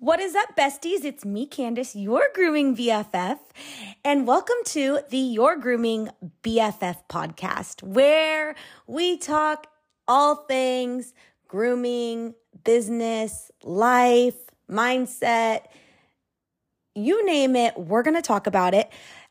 What is up, besties? It's me, Candace, your grooming BFF, and welcome to the Your Grooming BFF podcast, where we talk all things grooming, business, life, mindset, you name it, we're going to talk about it.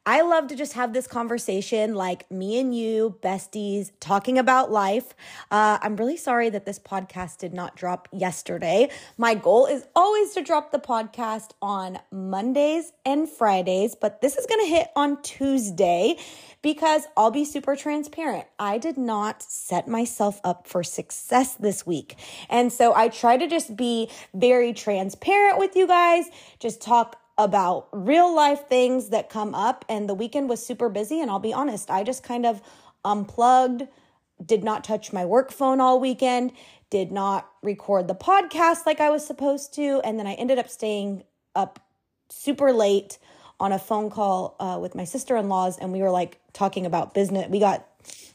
I love to just have this conversation like me and you, besties, talking about life. Uh, I'm really sorry that this podcast did not drop yesterday. My goal is always to drop the podcast on Mondays and Fridays, but this is going to hit on Tuesday because I'll be super transparent. I did not set myself up for success this week. And so I try to just be very transparent with you guys, just talk about real life things that come up. And the weekend was super busy. And I'll be honest, I just kind of unplugged, did not touch my work phone all weekend, did not record the podcast like I was supposed to. And then I ended up staying up super late on a phone call uh, with my sister in laws. And we were like talking about business. We got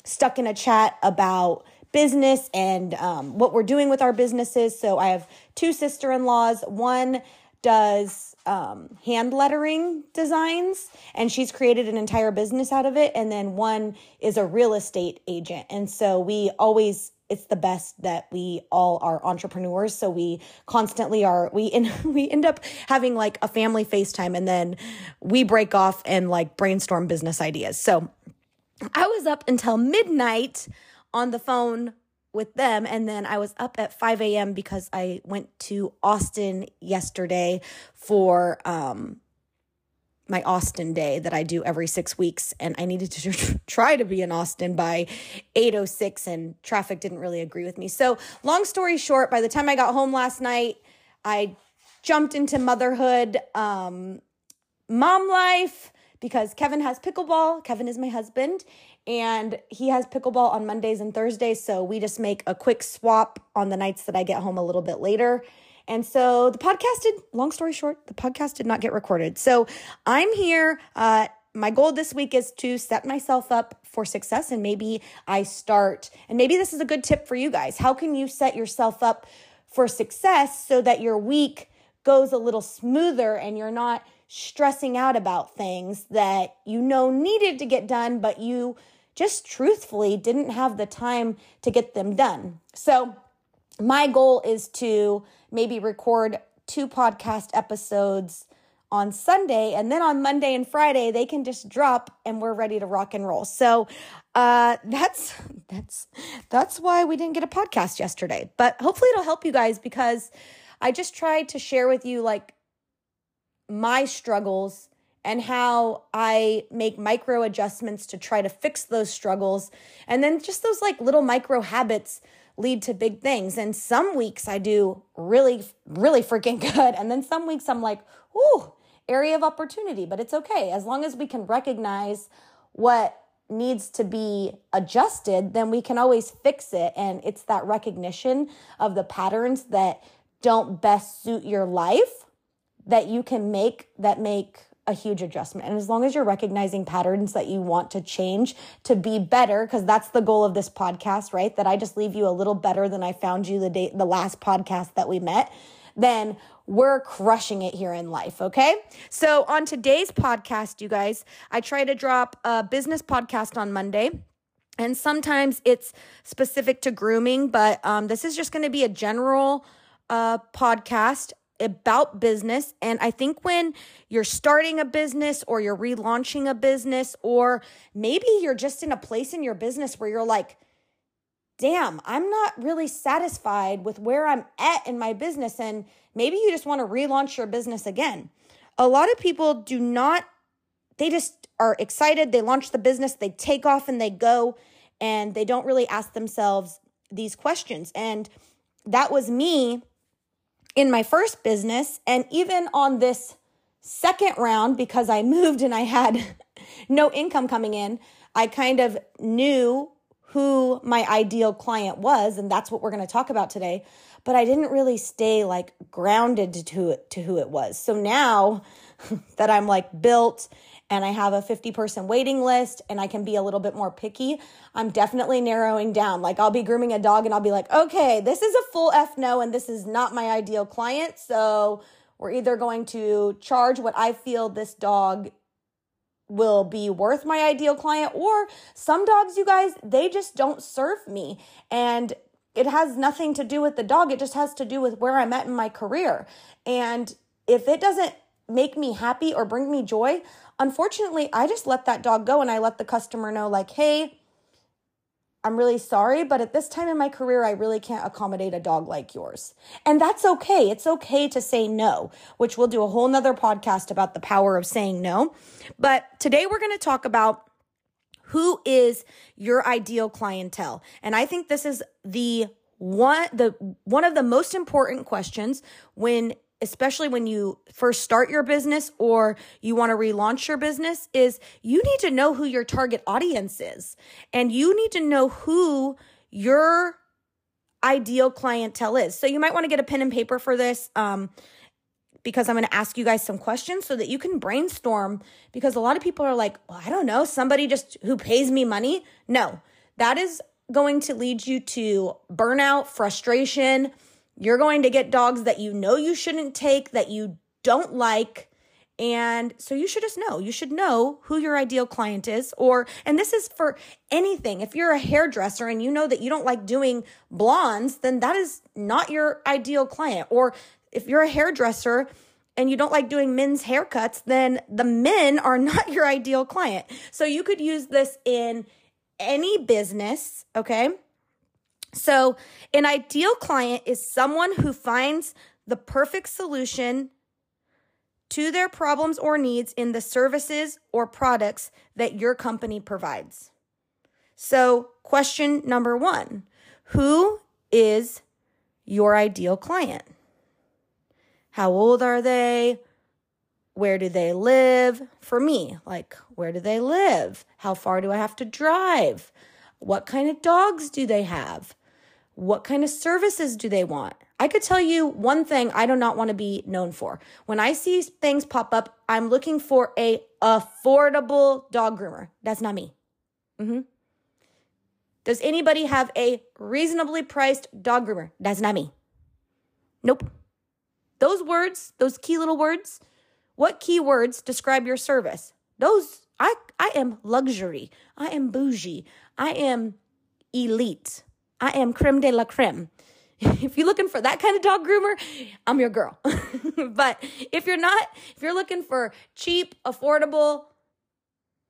stuck in a chat about business and um, what we're doing with our businesses. So I have two sister in laws. One does um, hand lettering designs and she's created an entire business out of it and then one is a real estate agent. And so we always it's the best that we all are entrepreneurs so we constantly are we in we end up having like a family facetime and then we break off and like brainstorm business ideas. So i was up until midnight on the phone with them. And then I was up at 5 a.m. because I went to Austin yesterday for um, my Austin day that I do every six weeks. And I needed to try to be in Austin by 8.06 and traffic didn't really agree with me. So long story short, by the time I got home last night, I jumped into motherhood, um, mom life, because Kevin has pickleball. Kevin is my husband and he has pickleball on Mondays and Thursdays. So we just make a quick swap on the nights that I get home a little bit later. And so the podcast did, long story short, the podcast did not get recorded. So I'm here. Uh, my goal this week is to set myself up for success and maybe I start, and maybe this is a good tip for you guys. How can you set yourself up for success so that your week goes a little smoother and you're not stressing out about things that you know needed to get done, but you just truthfully didn't have the time to get them done. So, my goal is to maybe record two podcast episodes on Sunday and then on Monday and Friday they can just drop and we're ready to rock and roll. So uh that's that's that's why we didn't get a podcast yesterday. But hopefully it'll help you guys because I just tried to share with you like my struggles and how I make micro adjustments to try to fix those struggles. And then just those like little micro habits lead to big things. And some weeks I do really, really freaking good. And then some weeks I'm like, ooh, area of opportunity, but it's okay. As long as we can recognize what needs to be adjusted, then we can always fix it. And it's that recognition of the patterns that don't best suit your life that you can make that make a huge adjustment. And as long as you're recognizing patterns that you want to change to be better, because that's the goal of this podcast, right? That I just leave you a little better than I found you the day, the last podcast that we met, then we're crushing it here in life, okay? So on today's podcast, you guys, I try to drop a business podcast on Monday. And sometimes it's specific to grooming, but um, this is just going to be a general uh, podcast about business. And I think when you're starting a business or you're relaunching a business, or maybe you're just in a place in your business where you're like, damn, I'm not really satisfied with where I'm at in my business. And maybe you just want to relaunch your business again. A lot of people do not, they just are excited. They launch the business, they take off and they go, and they don't really ask themselves these questions. And that was me in my first business and even on this second round because I moved and I had no income coming in, I kind of knew who my ideal client was and that's what we're going to talk about today, but I didn't really stay like grounded to it to who it was. So now that I'm like built and I have a 50 person waiting list and I can be a little bit more picky, I'm definitely narrowing down. Like I'll be grooming a dog and I'll be like, okay, this is a full F no and this is not my ideal client. So We're either going to charge what I feel this dog will be worth my ideal client or some dogs you guys they just don't serve me and it has nothing to do with the dog it just has to do with where I'm at in my career and if it doesn't make me happy or bring me joy unfortunately I just let that dog go and I let the customer know like hey I'm really sorry, but at this time in my career, I really can't accommodate a dog like yours. And that's okay. It's okay to say no, which we'll do a whole nother podcast about the power of saying no. But today we're going to talk about who is your ideal clientele. And I think this is the one the one of the most important questions when especially when you first start your business or you want to relaunch your business, is you need to know who your target audience is. And you need to know who your ideal clientele is. So you might want to get a pen and paper for this. Um, because I'm going to ask you guys some questions so that you can brainstorm. Because a lot of people are like, well, I don't know, somebody just who pays me money. No, that is going to lead you to burnout, frustration, you're going to get dogs that you know you shouldn't take, that you don't like. And so you should just know, you should know who your ideal client is. Or, and this is for anything. If you're a hairdresser and you know that you don't like doing blondes, then that is not your ideal client. Or if you're a hairdresser and you don't like doing men's haircuts, then the men are not your ideal client. So you could use this in any business, okay? So, an ideal client is someone who finds the perfect solution to their problems or needs in the services or products that your company provides. So, question number one Who is your ideal client? How old are they? Where do they live? For me, like, where do they live? How far do I have to drive? What kind of dogs do they have? What kind of services do they want? I could tell you one thing I do not want to be known for. When I see things pop up, I'm looking for a affordable dog groomer. That's not me. Mm-hmm. Does anybody have a reasonably priced dog groomer? That's not me. Nope. Those words, those key little words, what key words describe your service? Those I I am luxury. I am bougie. I am elite. I am creme de la creme. If you're looking for that kind of dog groomer, I'm your girl. but if you're not, if you're looking for cheap, affordable,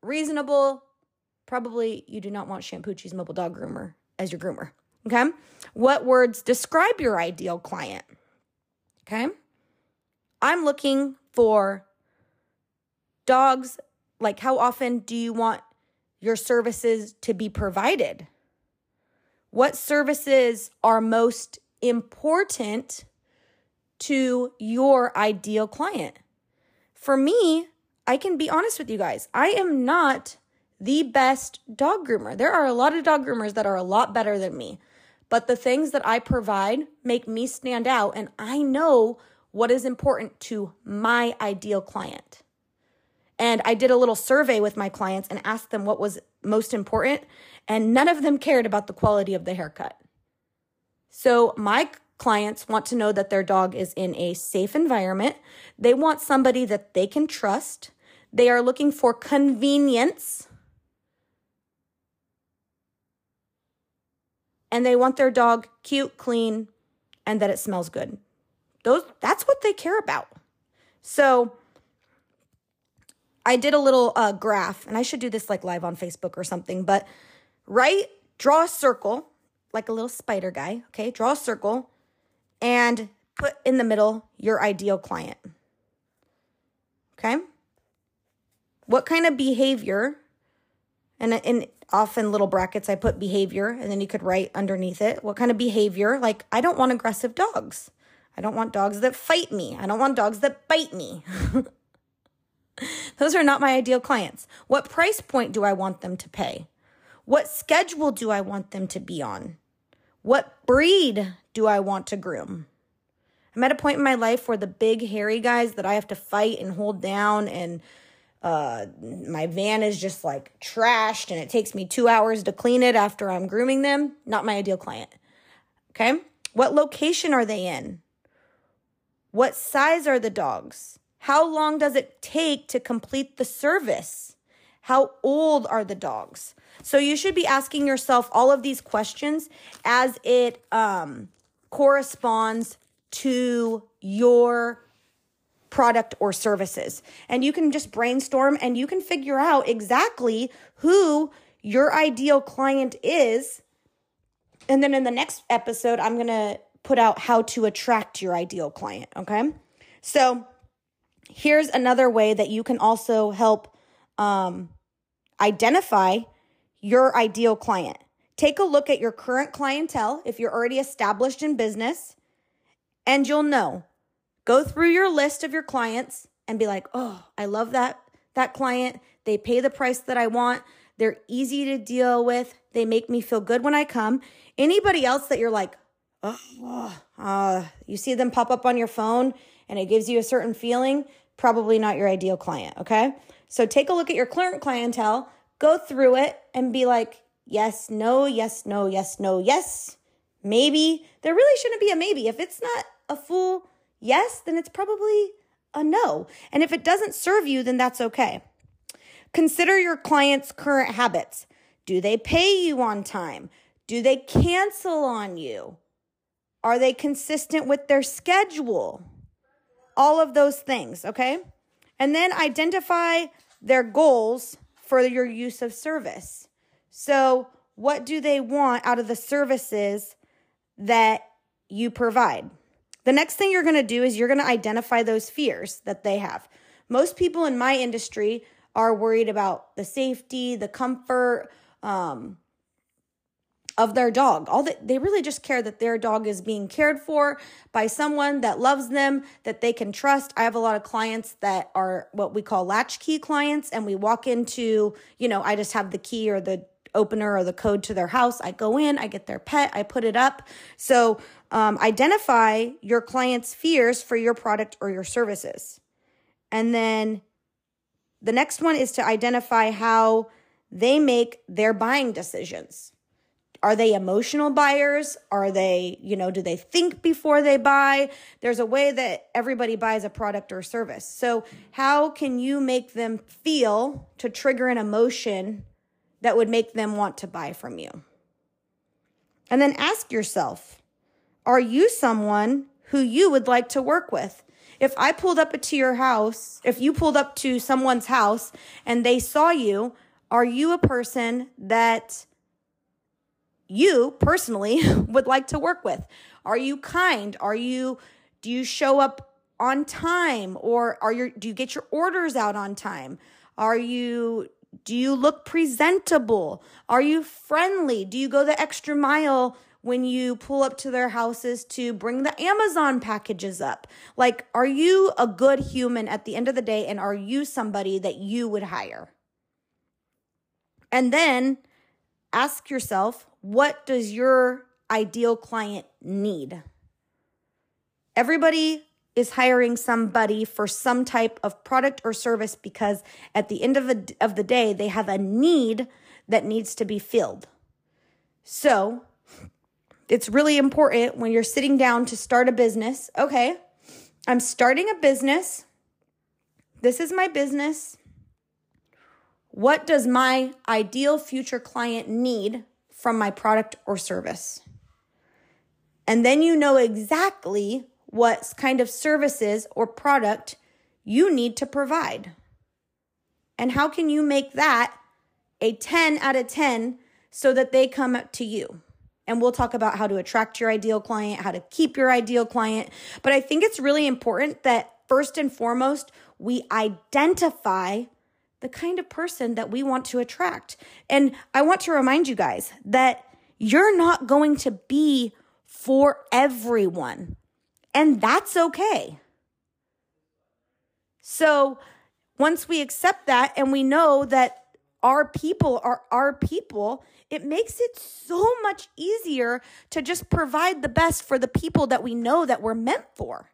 reasonable, probably you do not want Shampoochie's Mobile Dog Groomer as your groomer. Okay. What words describe your ideal client? Okay. I'm looking for dogs. Like, how often do you want your services to be provided? What services are most important to your ideal client? For me, I can be honest with you guys. I am not the best dog groomer. There are a lot of dog groomers that are a lot better than me. But the things that I provide make me stand out, and I know what is important to my ideal client. And I did a little survey with my clients and asked them what was most important, and none of them cared about the quality of the haircut. So, my clients want to know that their dog is in a safe environment. They want somebody that they can trust. They are looking for convenience. And they want their dog cute, clean, and that it smells good. Those that's what they care about. So, I did a little uh, graph, and I should do this like live on Facebook or something, but right, draw a circle, like a little spider guy, okay? Draw a circle and put in the middle your ideal client. Okay? What kind of behavior, and in often little brackets, I put behavior, and then you could write underneath it what kind of behavior. Like, I don't want aggressive dogs. I don't want dogs that fight me. I don't want dogs that bite me. Those are not my ideal clients. What price point do I want them to pay? What schedule do I want them to be on? What breed do I want to groom? I'm at a point in my life where the big hairy guys that I have to fight and hold down and uh, my van is just like trashed and it takes me two hours to clean it after I'm grooming them. Not my ideal client. Okay. What location are they in? What size are the dogs? How long does it take to complete the service? How old are the dogs? So you should be asking yourself all of these questions as it um, corresponds to your product or services. And you can just brainstorm and you can figure out exactly who your ideal client is. And then in the next episode, I'm going to put out how to attract your ideal client. Okay. So here's another way that you can also help um, identify your ideal client. Take a look at your current clientele if you're already established in business, and you'll know. Go through your list of your clients and be like, "Oh, I love that that client. They pay the price that I want. They're easy to deal with. They make me feel good when I come." Anybody else that you're like, "Oh, uh, you see them pop up on your phone and it gives you a certain feeling," probably not your ideal client, okay? So take a look at your current clientele, go through it and be like, yes, no, yes, no, yes, no, yes, maybe. There really shouldn't be a maybe. If it's not a full yes, then it's probably a no. And if it doesn't serve you, then that's okay. Consider your client's current habits. Do they pay you on time? Do they cancel on you? Are they consistent with their schedule? All of those things, okay? And then identify their goals for your use of service. So, what do they want out of the services that you provide? The next thing you're going to do is you're going to identify those fears that they have. Most people in my industry are worried about the safety, the comfort, um, of their dog. All that they really just care that their dog is being cared for by someone that loves them, that they can trust. I have a lot of clients that are what we call latchkey clients and we walk into, you know, I just have the key or the opener or the code to their house. I go in, I get their pet, I put it up. So, um, identify your client's fears for your product or your services. And then the next one is to identify how they make their buying decisions are they emotional buyers? Are they, you know, do they think before they buy? There's a way that everybody buys a product or service. So, how can you make them feel to trigger an emotion that would make them want to buy from you? And then ask yourself, are you someone who you would like to work with? If I pulled up to your house, if you pulled up to someone's house and they saw you, are you a person that you personally would like to work with. Are you kind? Are you do you show up on time or are you do you get your orders out on time? Are you do you look presentable? Are you friendly? Do you go the extra mile when you pull up to their houses to bring the Amazon packages up? Like, are you a good human at the end of the day? And are you somebody that you would hire? And then ask yourself, what does your ideal client need? Everybody is hiring somebody for some type of product or service because at the end of the, of the day, they have a need that needs to be filled. So it's really important when you're sitting down to start a business. Okay, I'm starting a business. This is my business. What does my ideal future client need from my product or service. And then you know exactly what kind of services or product you need to provide. And how can you make that a 10 out of 10 so that they come to you? And we'll talk about how to attract your ideal client, how to keep your ideal client. But I think it's really important that first and foremost, we identify the kind of person that we want to attract. And I want to remind you guys that you're not going to be for everyone, and that's okay. So once we accept that and we know that our people are our people, it makes it so much easier to just provide the best for the people that we know that we're meant for.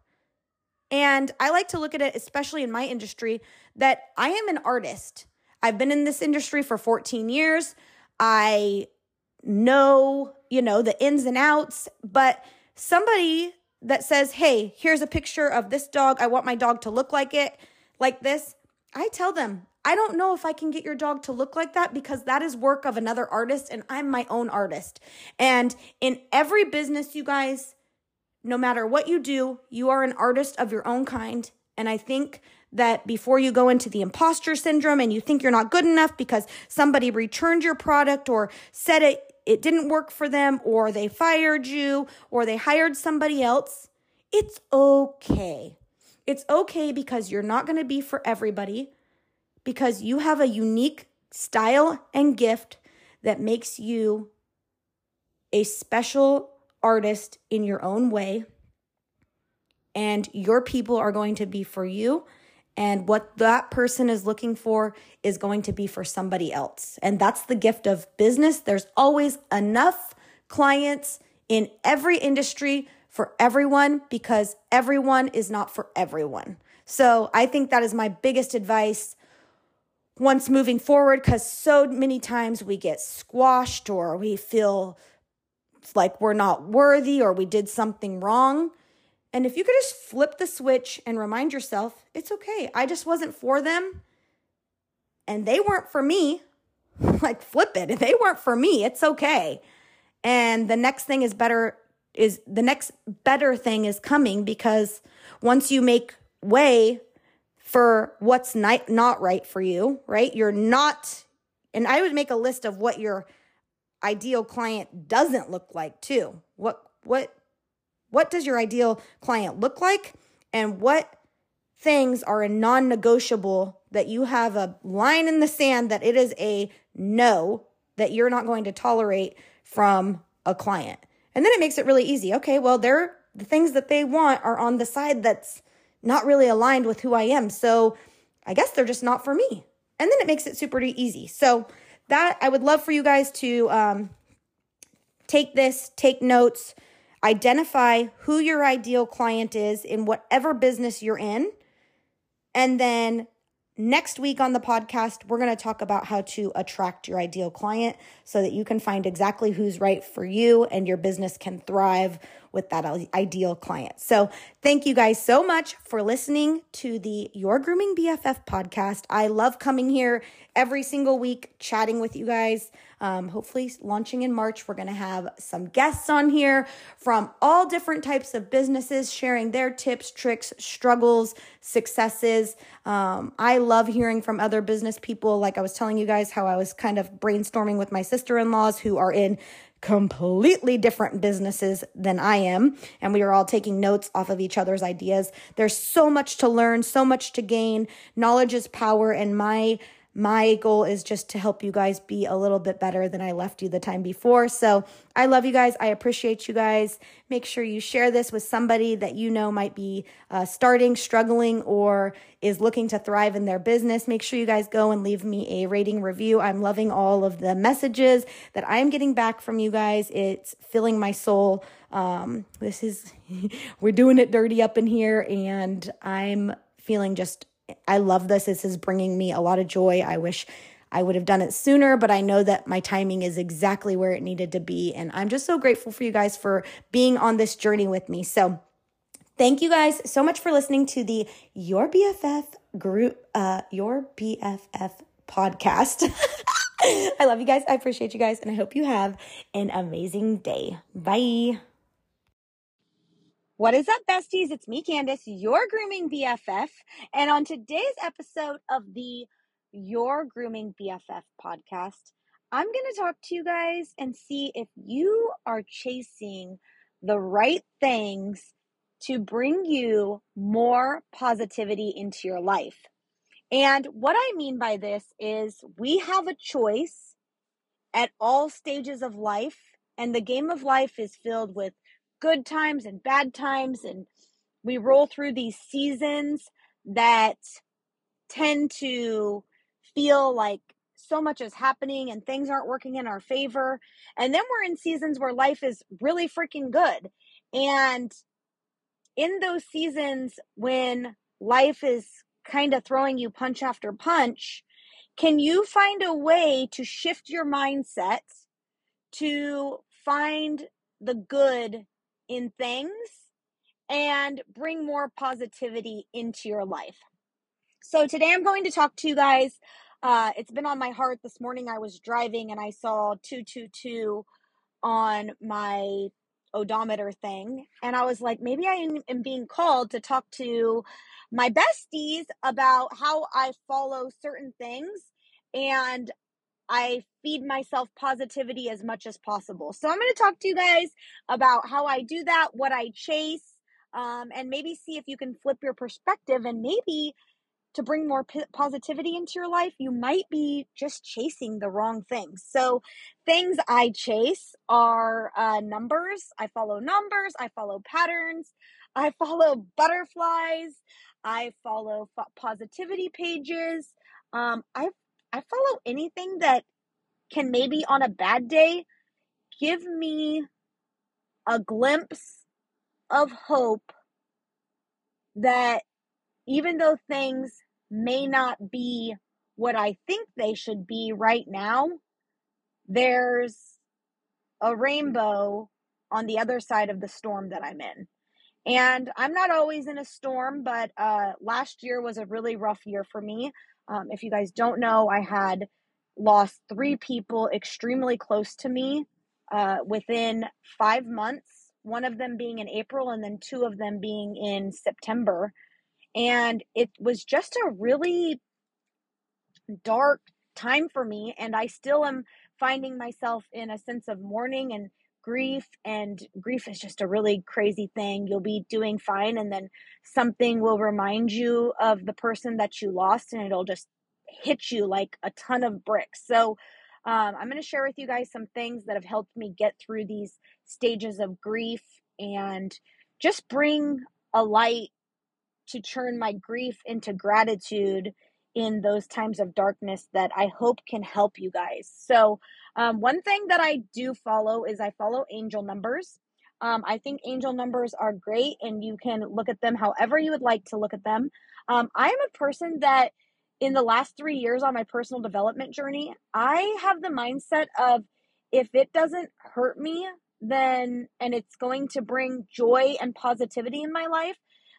And I like to look at it, especially in my industry, that I am an artist. I've been in this industry for 14 years. I know, you know, the ins and outs, but somebody that says, "Hey, here's a picture of this dog. I want my dog to look like it, like this." I tell them, "I don't know if I can get your dog to look like that because that is work of another artist and I'm my own artist." And in every business, you guys, no matter what you do, you are an artist of your own kind, and I think that before you go into the imposter syndrome and you think you're not good enough because somebody returned your product or said it it didn't work for them or they fired you or they hired somebody else, it's okay. It's okay because you're not going to be for everybody because you have a unique style and gift that makes you a special artist in your own way. And your people are going to be for you and what that person is looking for is going to be for somebody else. And that's the gift of business. There's always enough clients in every industry for everyone because everyone is not for everyone. So I think that is my biggest advice once moving forward because so many times we get squashed or we feel like we're not worthy or we did something wrong. And if you could just flip the switch and remind yourself, it's okay. I just wasn't for them and they weren't for me. like flip it. They weren't for me, it's okay. And the next thing is better is the next better thing is coming because once you make way for what's not, not right for you, right? You're not and I would make a list of what your ideal client doesn't look like too. What what what does your ideal client look like? And what things are a non negotiable that you have a line in the sand that it is a no that you're not going to tolerate from a client? And then it makes it really easy. Okay, well, they're the things that they want are on the side that's not really aligned with who I am. So I guess they're just not for me. And then it makes it super easy. So that I would love for you guys to um, take this, take notes Identify who your ideal client is in whatever business you're in. And then next week on the podcast, we're going to talk about how to attract your ideal client so that you can find exactly who's right for you and your business can thrive with that ideal client. So, thank you guys so much for listening to the Your Grooming BFF podcast. I love coming here every single week, chatting with you guys. Um, hopefully, launching in March, we're going to have some guests on here from all different types of businesses sharing their tips, tricks, struggles, successes. Um, I love hearing from other business people. Like I was telling you guys, how I was kind of brainstorming with my sister in laws who are in completely different businesses than I am, and we are all taking notes off of each other's ideas. There's so much to learn, so much to gain. Knowledge is power, and my my goal is just to help you guys be a little bit better than I left you the time before. So I love you guys. I appreciate you guys. Make sure you share this with somebody that you know might be uh, starting, struggling, or is looking to thrive in their business. Make sure you guys go and leave me a rating review. I'm loving all of the messages that I'm getting back from you guys. It's filling my soul. Um, this is, we're doing it dirty up in here, and I'm feeling just I love this. This is bringing me a lot of joy. I wish I would have done it sooner, but I know that my timing is exactly where it needed to be. And I'm just so grateful for you guys for being on this journey with me. So, thank you guys so much for listening to the Your BFF group, uh, Your BFF podcast. I love you guys. I appreciate you guys. And I hope you have an amazing day. Bye. What is up, besties? It's me, Candace, your grooming BFF. And on today's episode of the Your Grooming BFF podcast, I'm going to talk to you guys and see if you are chasing the right things to bring you more positivity into your life. And what I mean by this is we have a choice at all stages of life, and the game of life is filled with good times and bad times and we roll through these seasons that tend to feel like so much is happening and things aren't working in our favor. And then we're in seasons where life is really freaking good. And in those seasons when life is kind of throwing you punch after punch, can you find a way to shift your mindset to find the good in things and bring more positivity into your life. So today I'm going to talk to you guys. Uh, it's been on my heart this morning. I was driving and I saw 222 on my odometer thing. And I was like, maybe I am being called to talk to my besties about how I follow certain things and I feed myself positivity as much as possible. So I'm going to talk to you guys about how I do that, what I chase, um, and maybe see if you can flip your perspective and maybe to bring more p- positivity into your life, you might be just chasing the wrong things. So, things I chase are uh, numbers. I follow numbers. I follow patterns. I follow butterflies. I follow f- positivity pages. Um, I I follow anything that can maybe on a bad day give me a glimpse of hope that even though things may not be what I think they should be right now, there's a rainbow on the other side of the storm that I'm in. And I'm not always in a storm, but uh, last year was a really rough year for me. Um, if you guys don't know, I had lost three people extremely close to me uh, within five months, one of them being in April, and then two of them being in September. And it was just a really dark time for me. And I still am finding myself in a sense of mourning and grief. And grief is just a really crazy thing. You'll be doing fine, and then something will remind you of the person that you lost, and it'll just hit you like a ton of bricks. So, um, I'm going to share with you guys some things that have helped me get through these stages of grief and just bring a light to turn my grief into gratitude in those times of darkness that I hope can help you guys. So, um, one thing that I do follow is I follow angel numbers. Um, I think angel numbers are great, and you can look at them however you would like to look at them. Um, I am a person that, in the last three years on my personal development journey, I have the mindset of if it doesn't hurt me, then and it's going to bring joy and positivity in my life,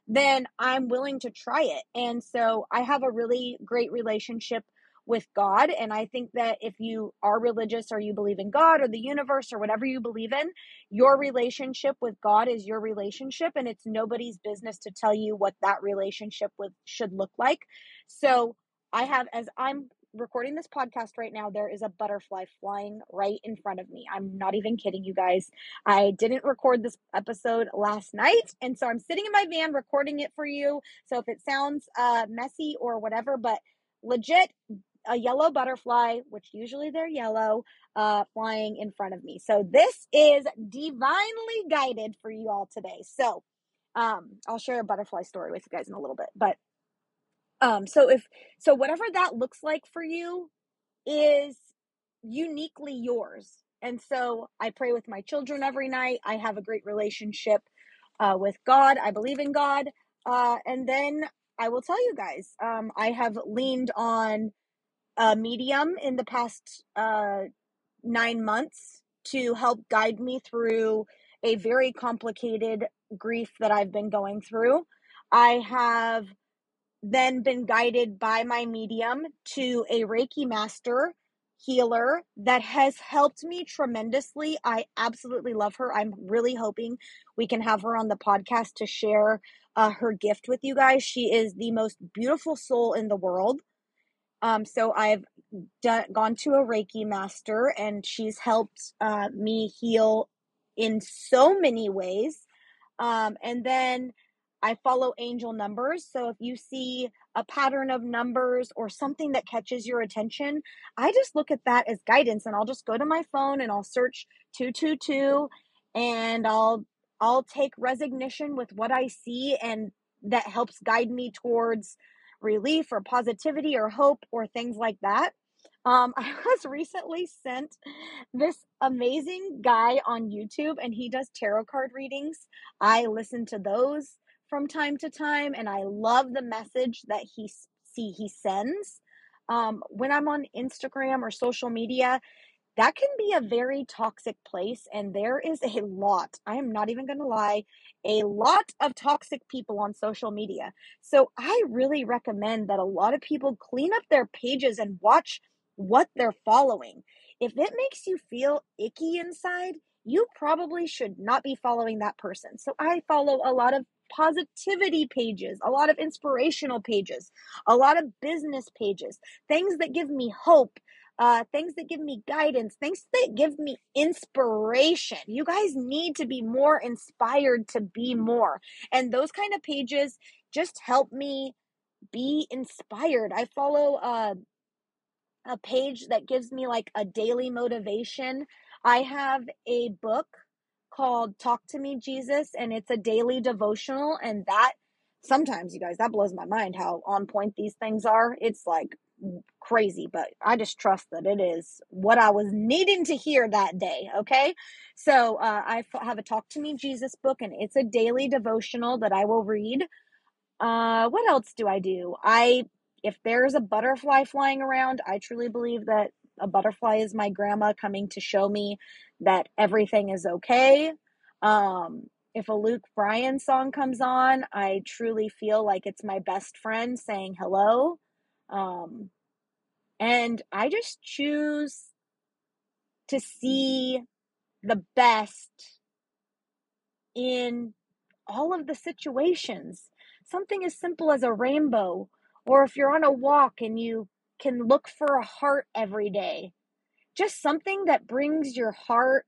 then I'm willing to try it. And so I have a really great relationship with God. And I think that if you are religious or you believe in God or the universe or whatever you believe in, your relationship with God is your relationship. And it's nobody's business to tell you what that relationship with should look like. So I have, as I'm recording this podcast right now, there is a butterfly flying right in front of me. I'm not even kidding you guys. I didn't record this episode last night, and so I'm sitting in my van recording it for you. So if it sounds uh, messy or whatever, but legit, a yellow butterfly, which usually they're yellow, uh, flying in front of me. So this is divinely guided for you all today. So um, I'll share a butterfly story with you guys in a little bit, but um, so if so, whatever that looks like for you is uniquely yours. And so I pray with my children every night. I have a great relationship uh, with God. I believe in God. Uh, and then I will tell you guys, um, I have leaned on a medium in the past uh, nine months to help guide me through a very complicated grief that I've been going through. I have then been guided by my medium to a Reiki master healer that has helped me tremendously. I absolutely love her. I'm really hoping we can have her on the podcast to share uh, her gift with you guys. She is the most beautiful soul in the world. Um, so I've done, gone to a Reiki master, and she's helped uh, me heal in so many ways. Um, and then I follow angel numbers. So if you see a pattern of numbers or something that catches your attention, I just look at that as guidance and I'll just go to my phone and I'll search 222 and I'll I'll take resignation with what I see and that helps guide me towards relief or positivity or hope or things like that. Um, I was recently sent this amazing guy on YouTube and he does tarot card readings. I listen to those from time to time, and I love the message that he see he sends. Um, when I'm on Instagram or social media, that can be a very toxic place. And there is a lot, I am not even going to lie, a lot of toxic people on social media. So I really recommend that a lot of people clean up their pages and watch what they're following. If it makes you feel icky inside, you probably should not be following that person. So I follow a lot of positivity pages, a lot of inspirational pages, a lot of business pages, things that give me hope, uh, things that give me guidance, things that give me inspiration. You guys need to be more inspired to be more. And those kind of pages just help me be inspired. I follow uh, a page that gives me like a daily motivation. I have a book called Talk to Me Jesus, and it's a daily devotional. And that sometimes, you guys, that blows my mind how on point these things are. It's like crazy, but I just trust that it is what I was needing to hear that day. Okay. So uh, I have a Talk to Me Jesus book, and it's a daily devotional that I will read. Uh, what else do I do? I, if there's a butterfly flying around, I truly believe that a butterfly is my grandma coming to show me that everything is okay. Um, if a Luke Bryan song comes on, I truly feel like it's my best friend saying hello. Um, and I just choose to see the best in all of the situations. Something as simple as a rainbow, or if you're on a walk and you can look for a heart every day. Just something that brings your heart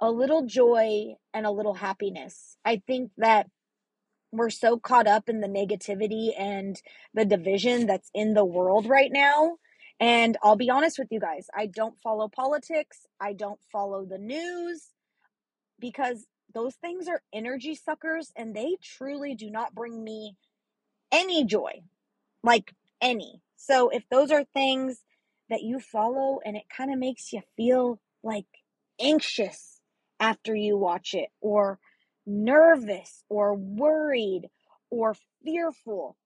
a little joy and a little happiness. I think that we're so caught up in the negativity and the division that's in the world right now. And I'll be honest with you guys, I don't follow politics, I don't follow the news because those things are energy suckers and they truly do not bring me any joy. Like any. So if those are things that you follow and it kind of makes you feel like anxious after you watch it or nervous or worried or fearful,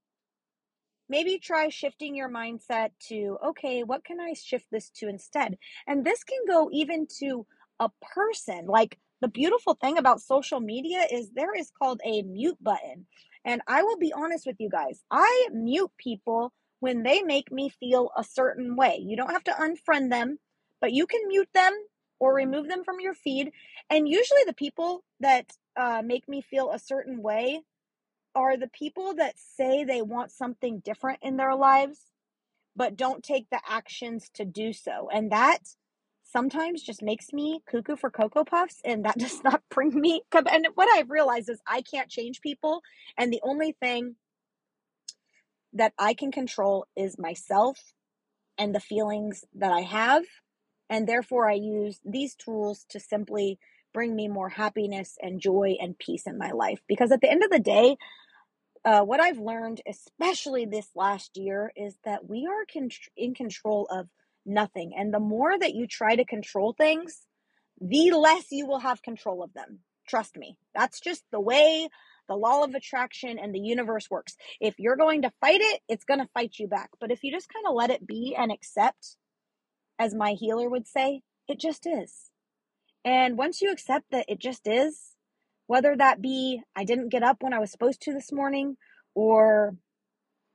maybe try shifting your mindset to, okay, what can I shift this to instead? And this can go even to a person. Like the beautiful thing about social media is there is called a mute button. And I will be honest with you guys, I mute people when they make me feel a certain way. You don't have to unfriend them, but you can mute them or remove them from your feed. And usually, the people that uh, make me feel a certain way are the people that say they want something different in their lives, but don't take the actions to do so. And that sometimes just makes me cuckoo for Cocoa Puffs, and that does not bring me. And what I've realized is I can't change people, and the only thing that I can control is myself and the feelings that I have. And therefore, I use these tools to simply bring me more happiness and joy and peace in my life. Because at the end of the day, uh, what I've learned, especially this last year, is that we are con- in control of nothing. And the more that you try to control things, the less you will have control of them. Trust me. That's just the way the law of attraction and the universe works. If you're going to fight it, it's going to fight you back. But if you just kind of let it be and accept, as my healer would say, it just is. And once you accept that it just is, whether that be I didn't get up when I was supposed to this morning, or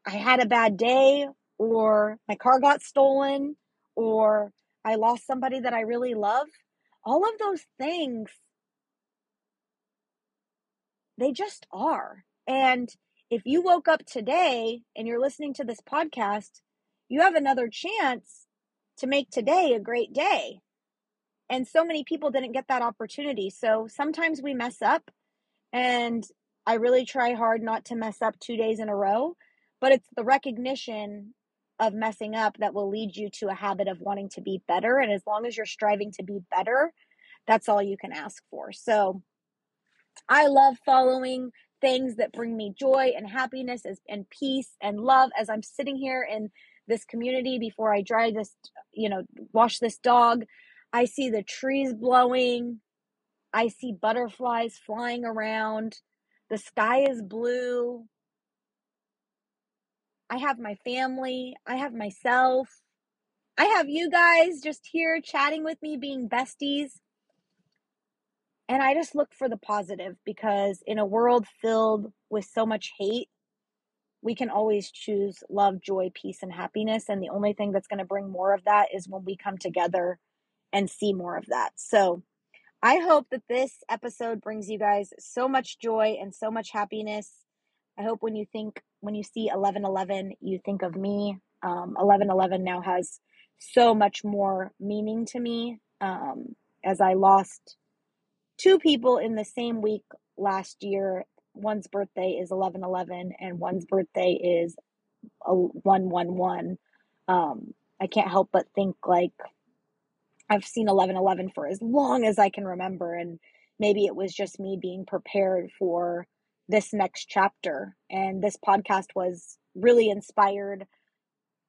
I had a bad day, or my car got stolen, or I lost somebody that I really love, all of those things they just are. And if you woke up today and you're listening to this podcast, you have another chance to make today a great day. And so many people didn't get that opportunity. So sometimes we mess up, and I really try hard not to mess up two days in a row. But it's the recognition of messing up that will lead you to a habit of wanting to be better. And as long as you're striving to be better, that's all you can ask for. So, I love following things that bring me joy and happiness and peace and love as I'm sitting here in this community before I dry this, you know, wash this dog. I see the trees blowing. I see butterflies flying around. The sky is blue. I have my family. I have myself. I have you guys just here chatting with me, being besties. And I just look for the positive because in a world filled with so much hate, we can always choose love, joy, peace, and happiness. And the only thing that's going to bring more of that is when we come together and see more of that. So I hope that this episode brings you guys so much joy and so much happiness. I hope when you think, when you see 1111, you think of me. Um, 1111 now has so much more meaning to me um, as I lost two people in the same week last year. One's birthday is 1111 and one's birthday is a 111. Um, I can't help but think like I've seen 1111 for as long as I can remember and maybe it was just me being prepared for this next chapter and this podcast was really inspired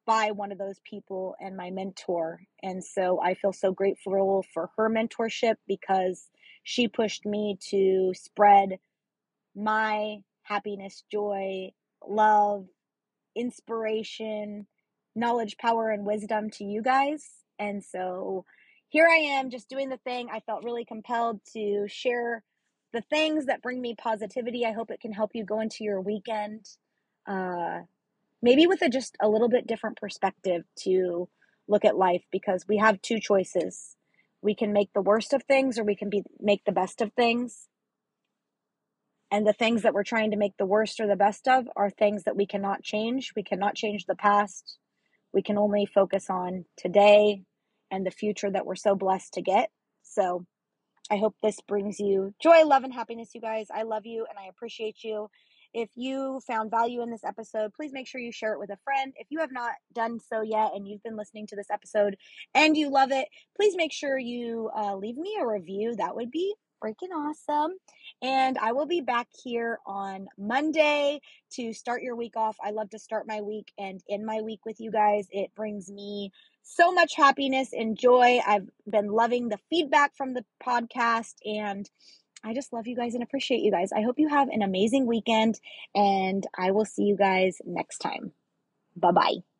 by one of those people and my mentor and so I feel so grateful for her mentorship because she pushed me to spread my happiness, joy, love, inspiration, knowledge, power, and wisdom to you guys. And so here I am just doing the thing. I felt really compelled to share the things that bring me positivity. I hope it can help you go into your weekend. Uh, maybe with a just a little bit different perspective to look at life because we have two choices we can make the worst of things or we can be make the best of things and the things that we're trying to make the worst or the best of are things that we cannot change we cannot change the past we can only focus on today and the future that we're so blessed to get so i hope this brings you joy love and happiness you guys i love you and i appreciate you if you found value in this episode, please make sure you share it with a friend. If you have not done so yet and you've been listening to this episode and you love it, please make sure you uh, leave me a review. That would be freaking awesome. And I will be back here on Monday to start your week off. I love to start my week and end my week with you guys. It brings me so much happiness and joy. I've been loving the feedback from the podcast and I just love you guys and appreciate you guys. I hope you have an amazing weekend and I will see you guys next time. Bye bye.